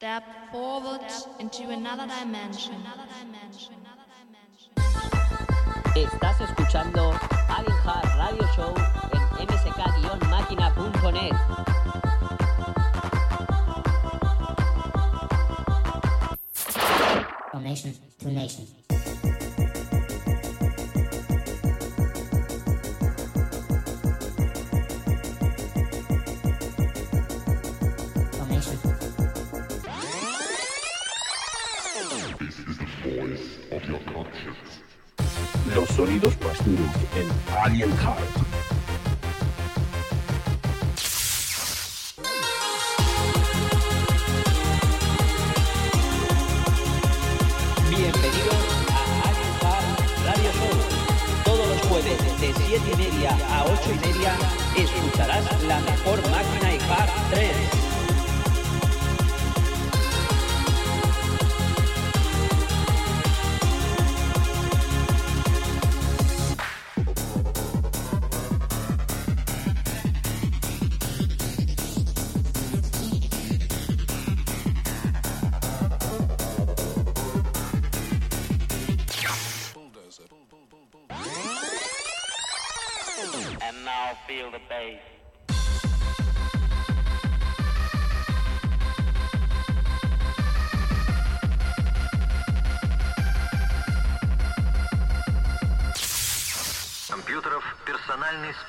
Step forward into another dimension. Estás escuchando Alien Heart Radio Show en msk-máquina.net. From nation to nation. students in Audience College.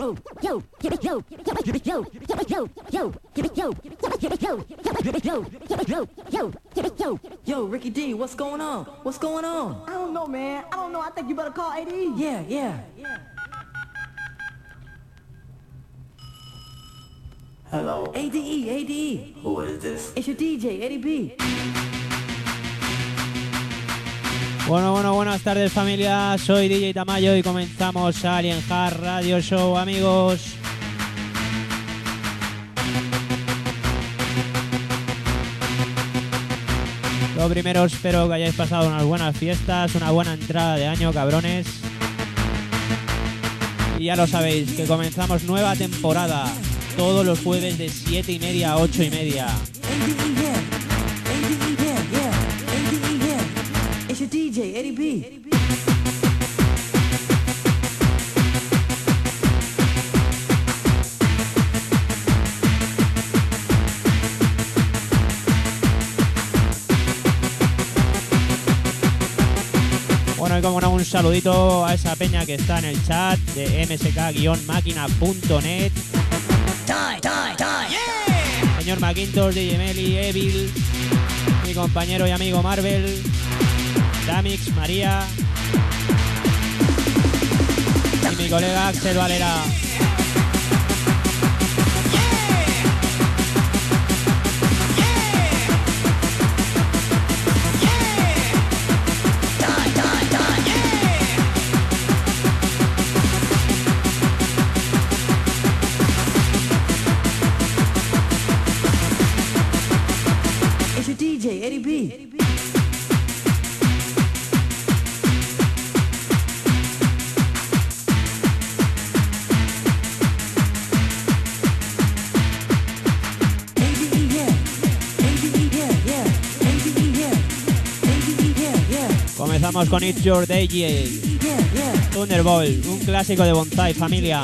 Yo, yo, gib it, yo, drip, yo, yo, give it so yo, give it so yo, Ricky D, what's going on? What's going on? I don't know, man. I don't know. I think you better call AD. Yeah, yeah. Hello. ADE, ADE. Who is this? It's your DJ, Eddie B. Bueno, bueno, buenas tardes familia, soy DJ Tamayo y comenzamos Alien Heart Radio Show amigos. Lo primero espero que hayáis pasado unas buenas fiestas, una buena entrada de año cabrones. Y ya lo sabéis, que comenzamos nueva temporada, todos los jueves de 7 y media a 8 y media. DJ, Eddie B. Bueno, y como no, un saludito a esa peña que está en el chat de msk-máquina.net. Señor Macintosh, DJ Meli, Evil, mi compañero y amigo Marvel, Damix, María y mi colega Axel Valera. Comenzamos con It's Your. Thunderbolt, un clásico de Bonsai familia.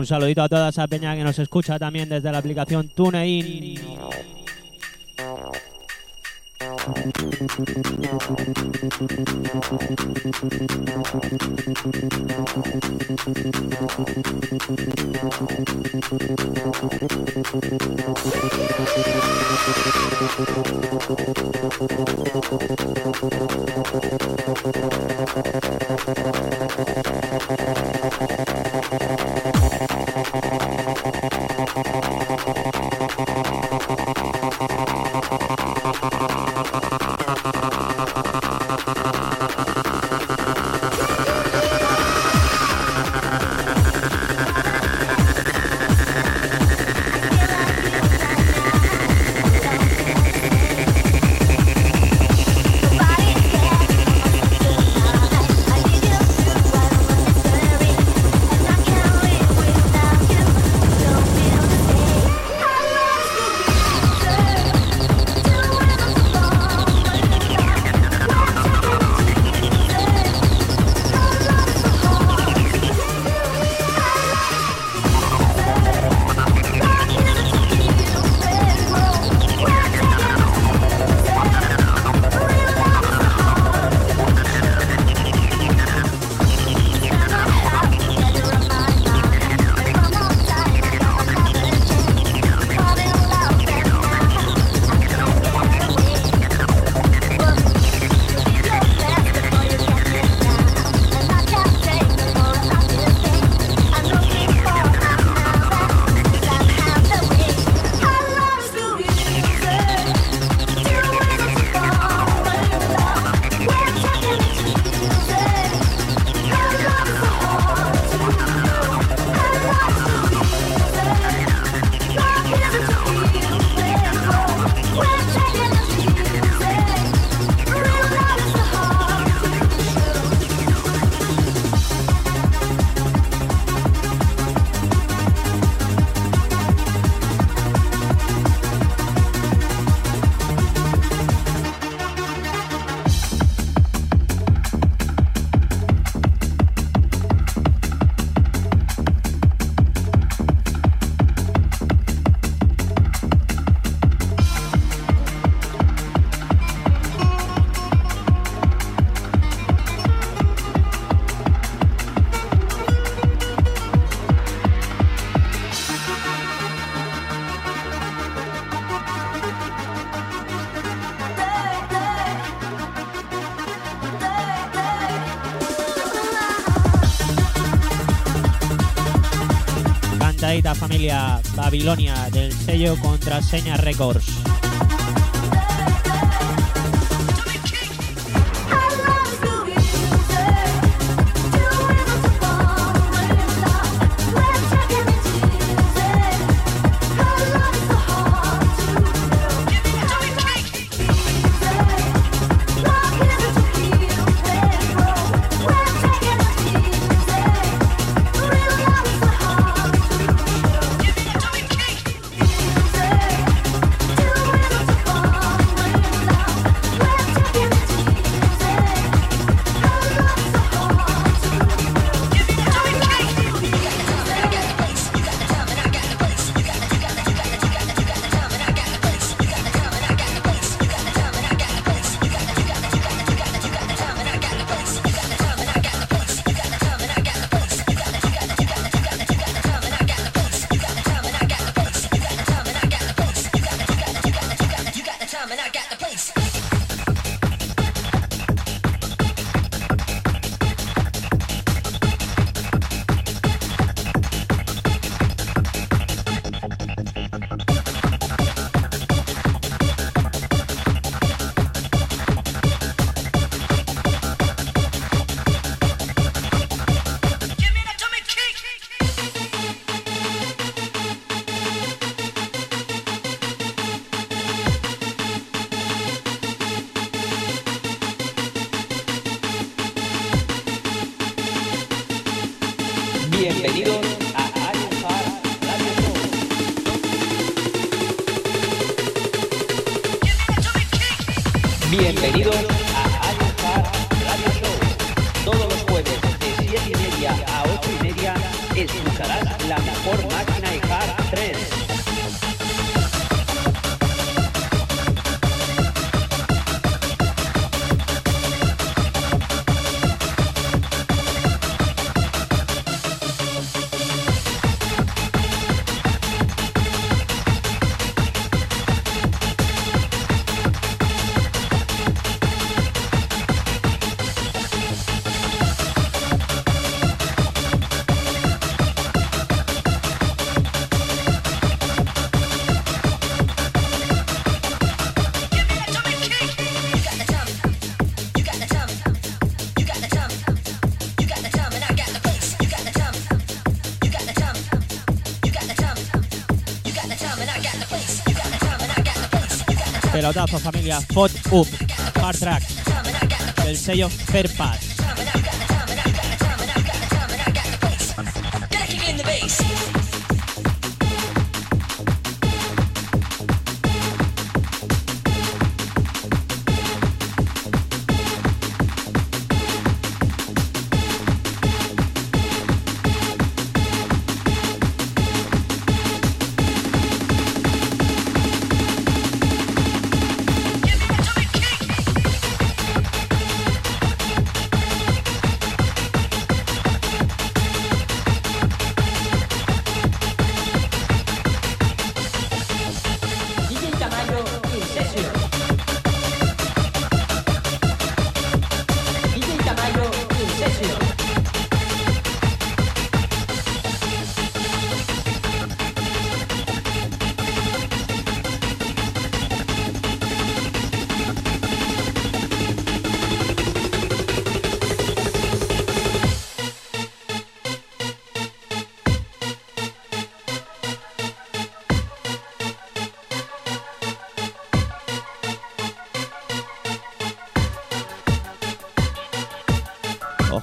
Un saludito a toda esa peña que nos escucha también desde la aplicación TuneIn. Familia Babilonia del sello Contraseña Records. Pelotazo familia, Fot Up, Hard Track, del sello Fair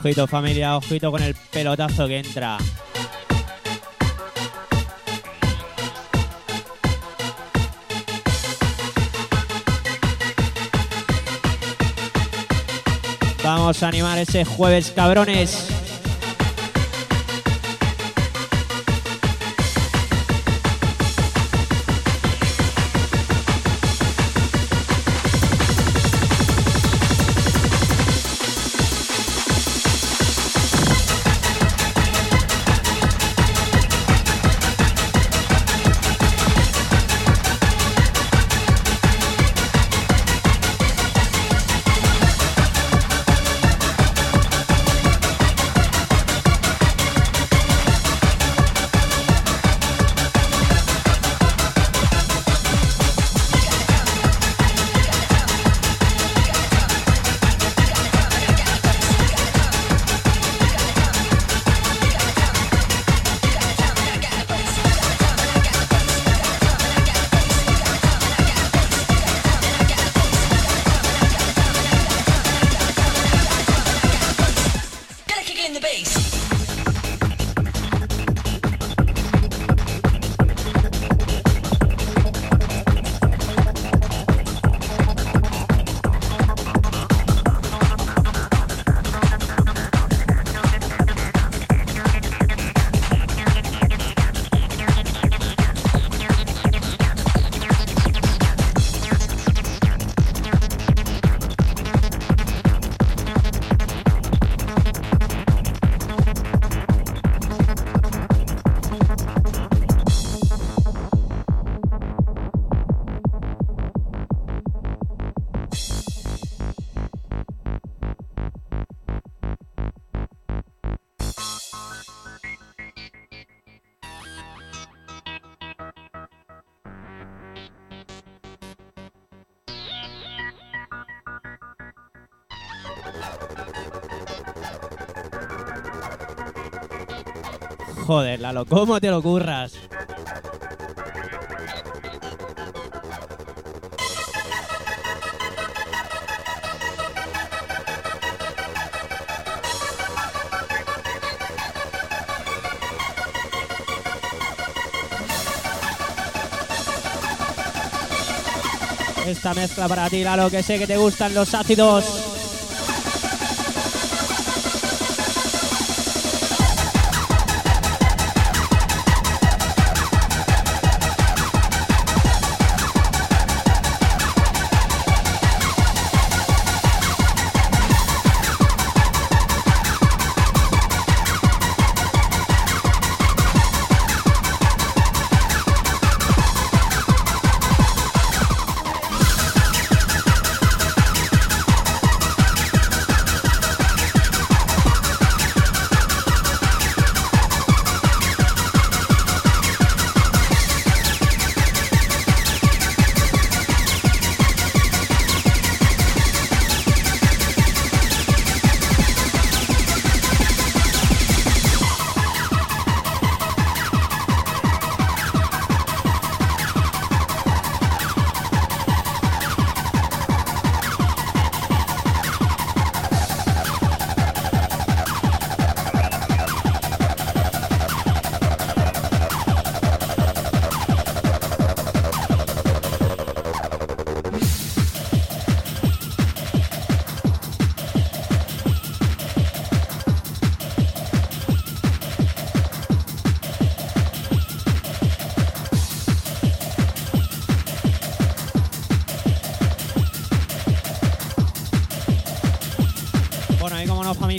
Ojito familia, ojito con el pelotazo que entra. Vamos a animar ese jueves, cabrones. Joder, Lalo, ¿cómo te lo curras? Esta mezcla para ti, Lalo, que sé que te gustan los ácidos.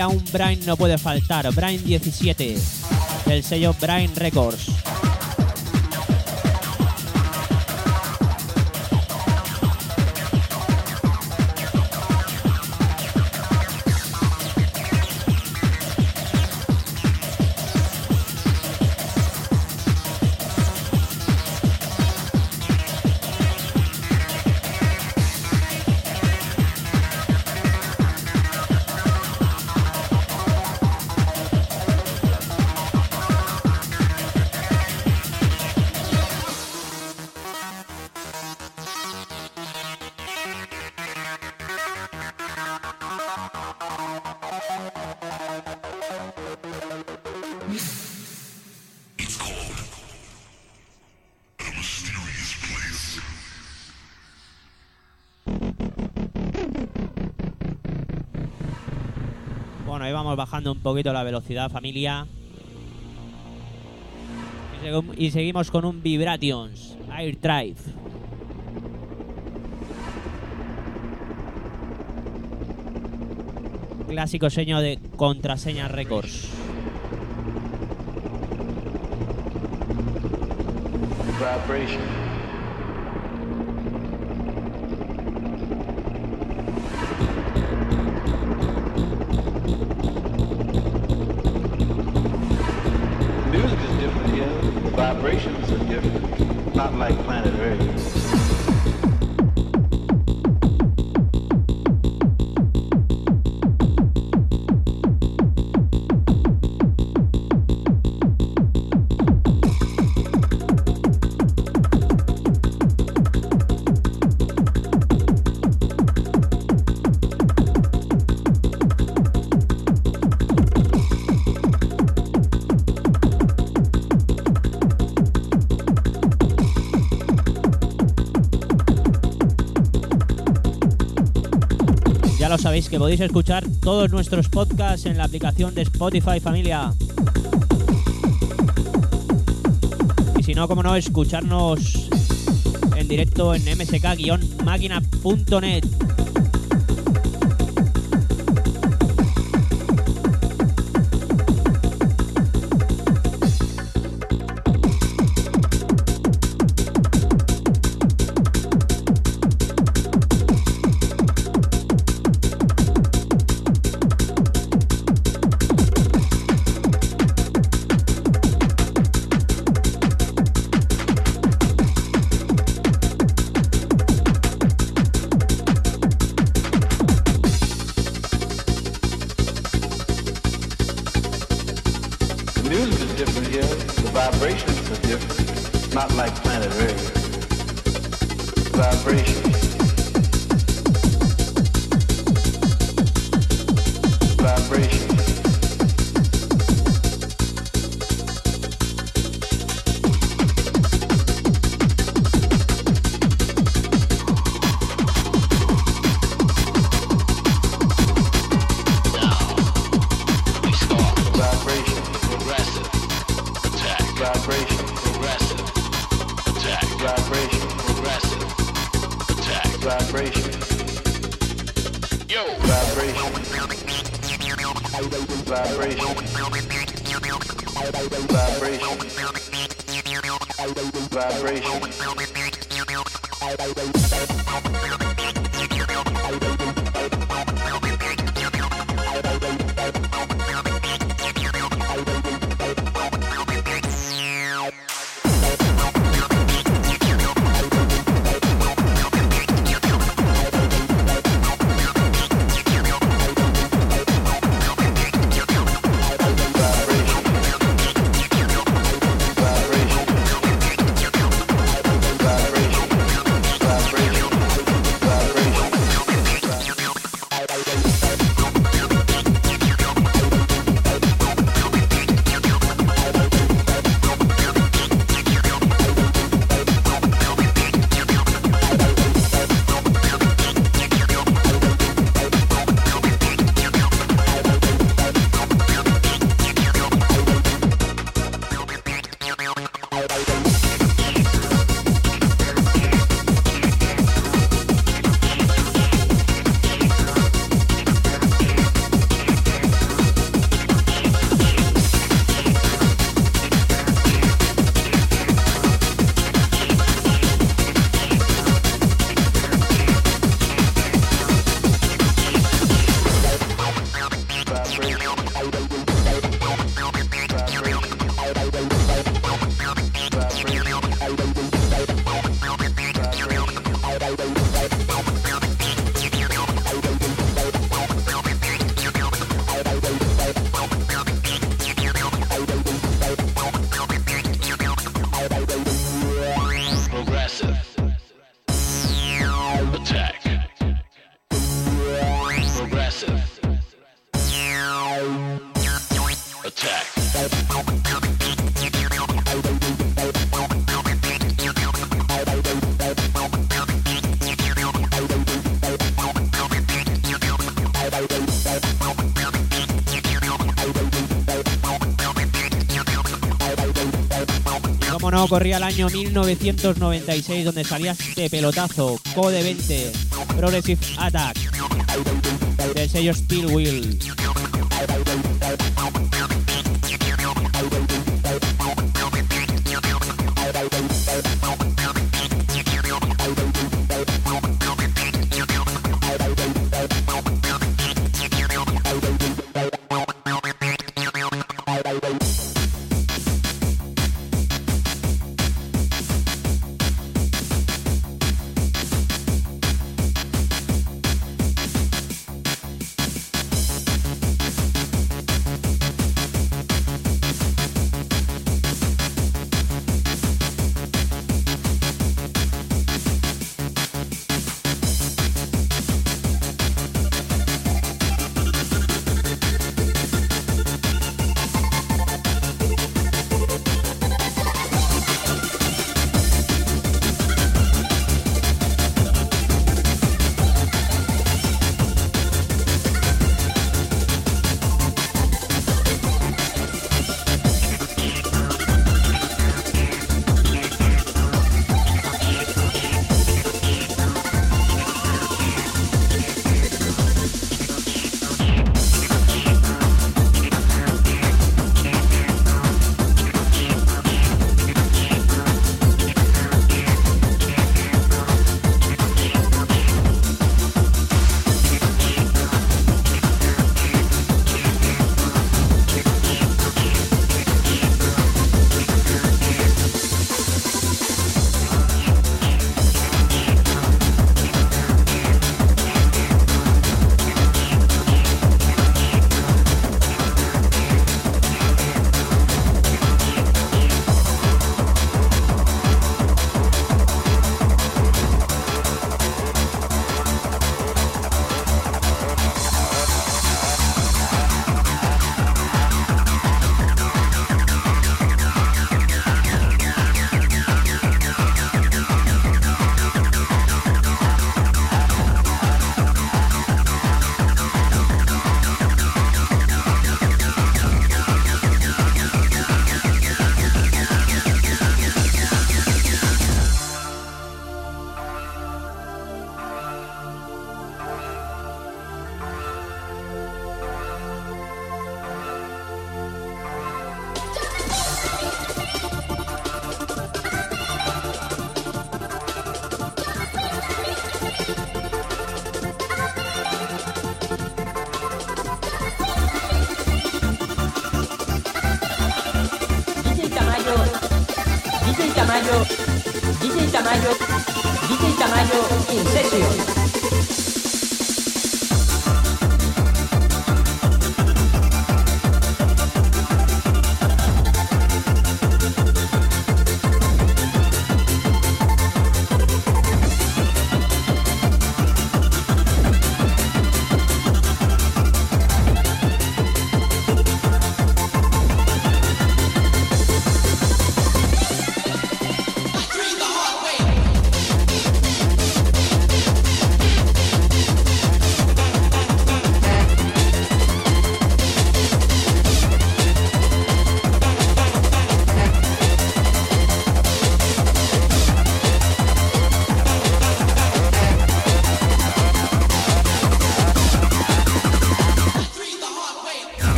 Familia, un Brain no puede faltar. Brain 17, del sello Brain Records. Bajando un poquito la velocidad, familia. Y, seguimos con un Vibrations Air Drive. Clásico seño de Contraseña Records. Sabéis que podéis escuchar todos nuestros podcasts en la aplicación de Spotify familia. Y si no, como no, escucharnos en directo en msk-máquina.net. Bye. No, corría el año 1996 donde salía este pelotazo, Code 20, Progressive Attack, del sello Steel Wheel.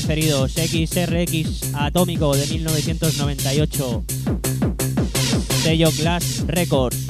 Preferidos, XRX Atómico de 1998. Sello Glass Records.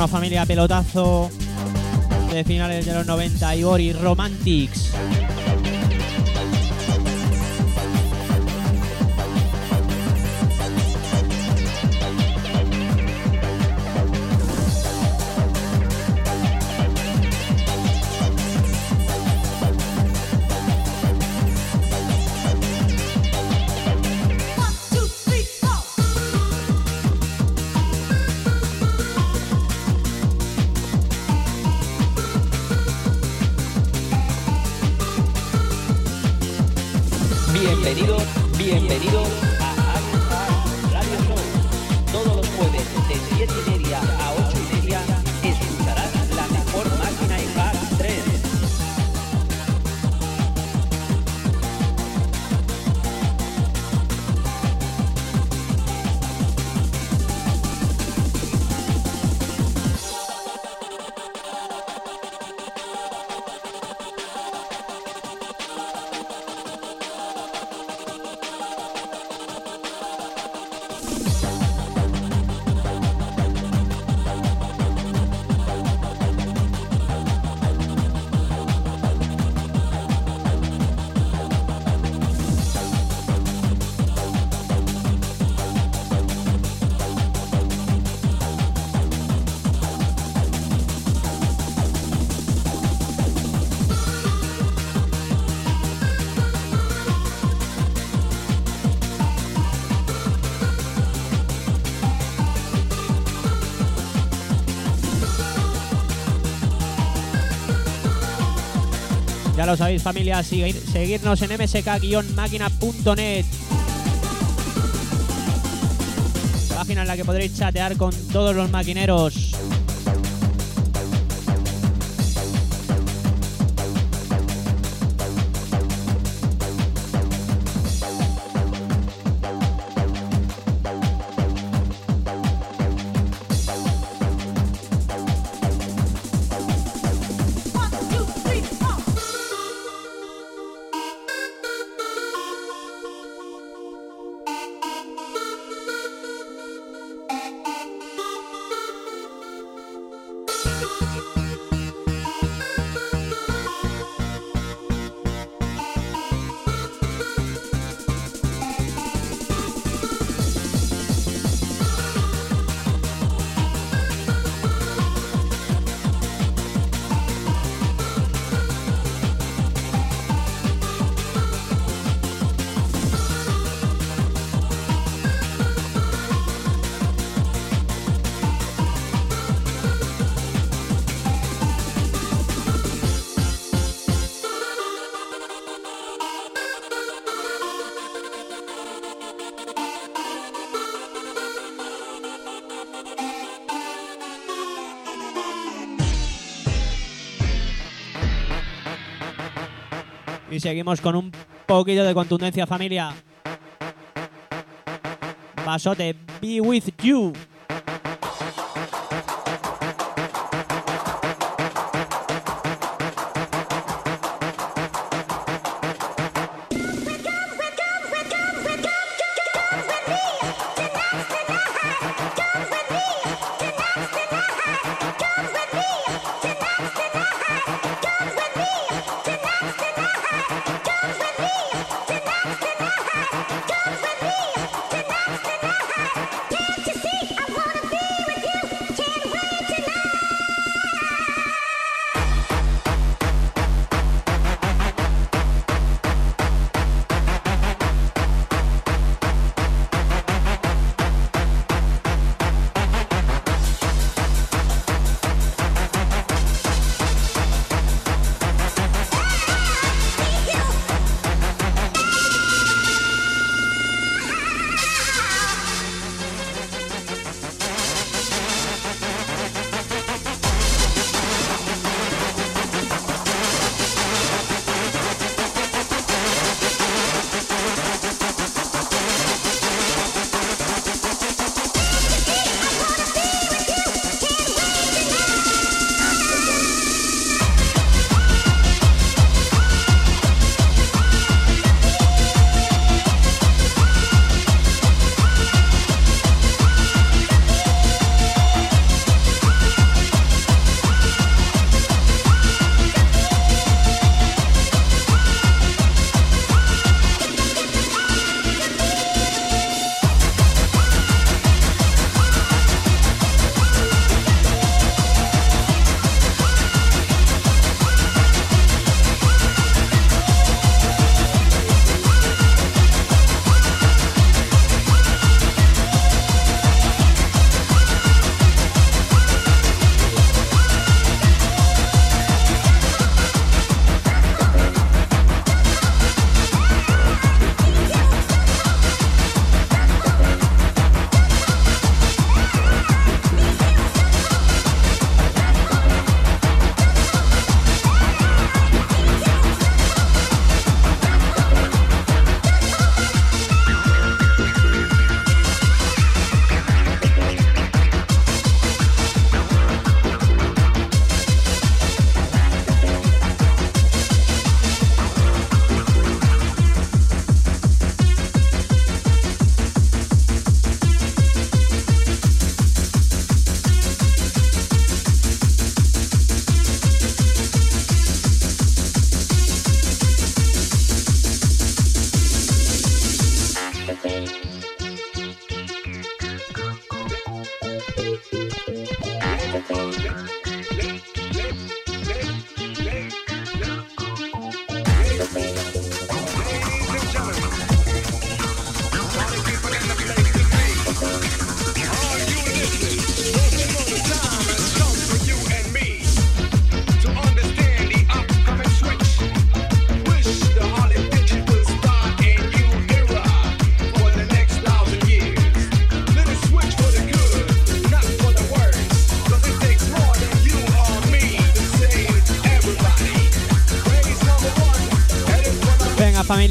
Bueno, familia pelotazo de finales de los 90 y Boris Romantics. Lo sabéis familia, seguir- seguirnos en msk-máquina.net. Página en la que podréis chatear con todos los maquineros. Seguimos con un poquito de contundencia familia. Pasote, be with you.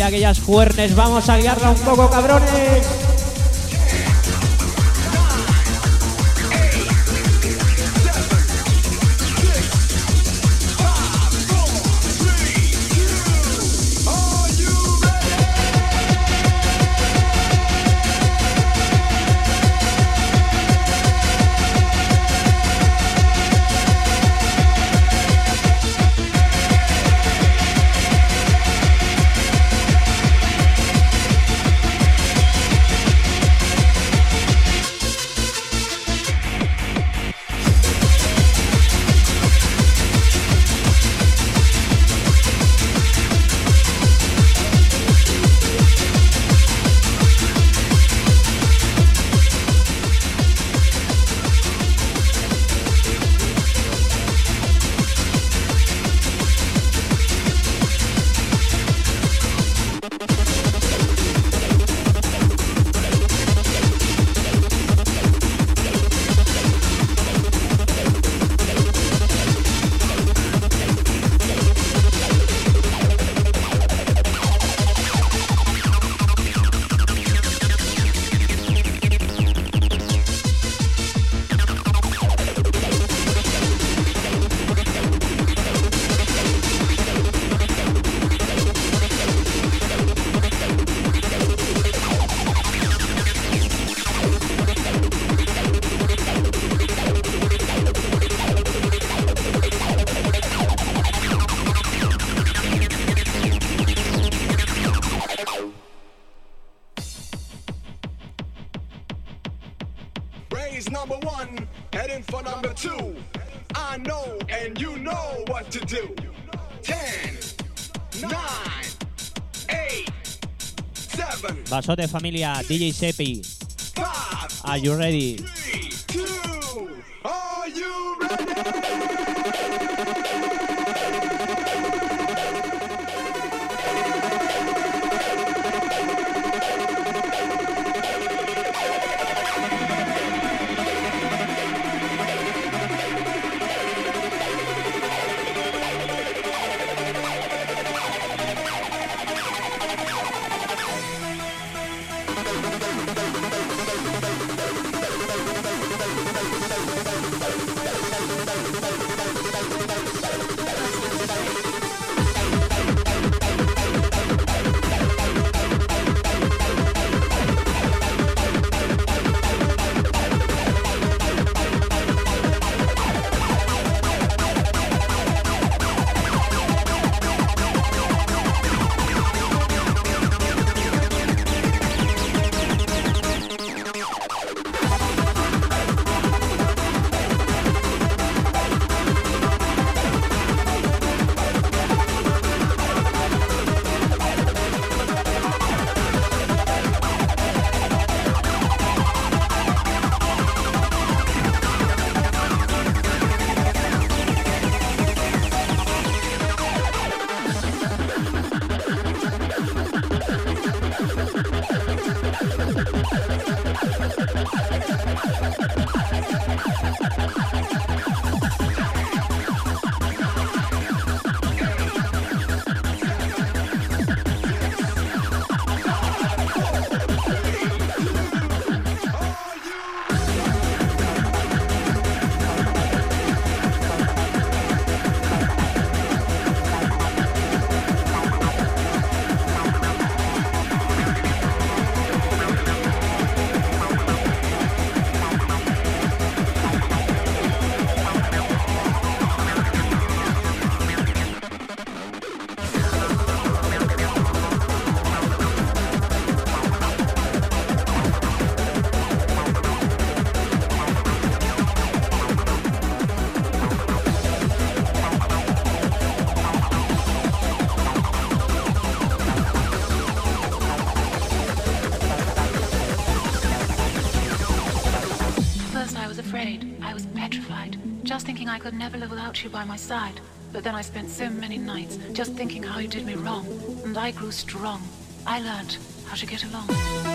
Aquellas fuertes, vamos a liarla un poco, cabrones. Basote, familia, DJ Sepi. five, Are you ready? Afraid. I was petrified, just thinking I could never live without you by my side. But then I spent so many nights just thinking how you did me wrong, and I grew strong. I learned how to get along.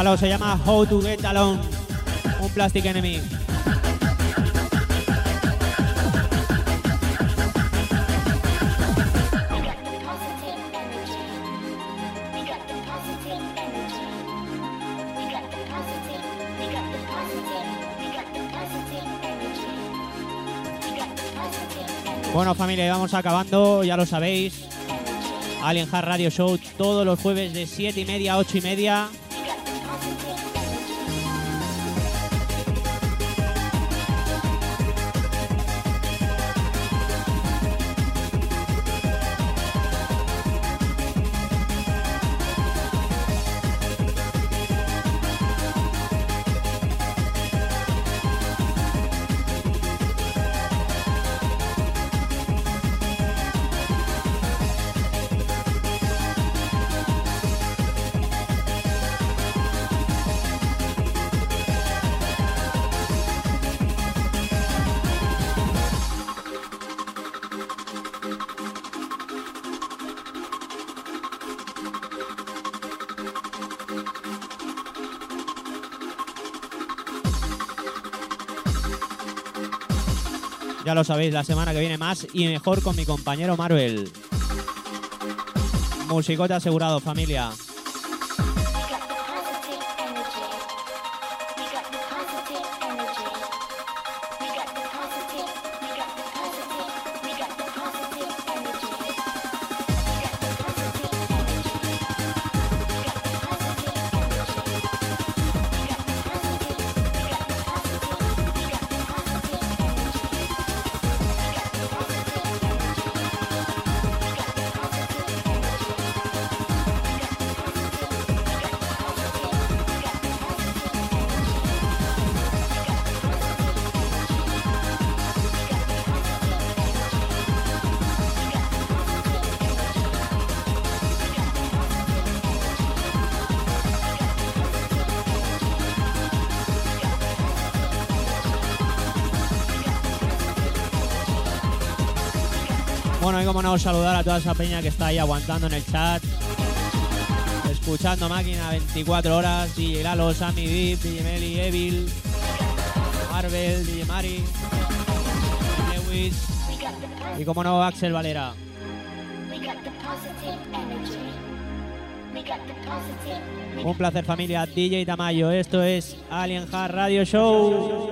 Se llama How to Get Along. Un Plastic Enemy. Bueno familia, vamos acabando, ya lo sabéis. Alien Hard Radio Show todos los jueves de 7 y media a 8 y media. Lo sabéis, la semana que viene más y mejor con mi compañero Marvel. Musicote asegurado, familia. No, saludar a toda esa peña que está ahí aguantando en el chat. Escuchando máquina 24 horas. DJ Lalo, Sammy Deep, DJ Meli, Evil, Marvel, DJ Mari, Lewis. Y como no, Axel Valera. Un placer familia, DJ Tamayo. Esto es Alien Hard Radio Show.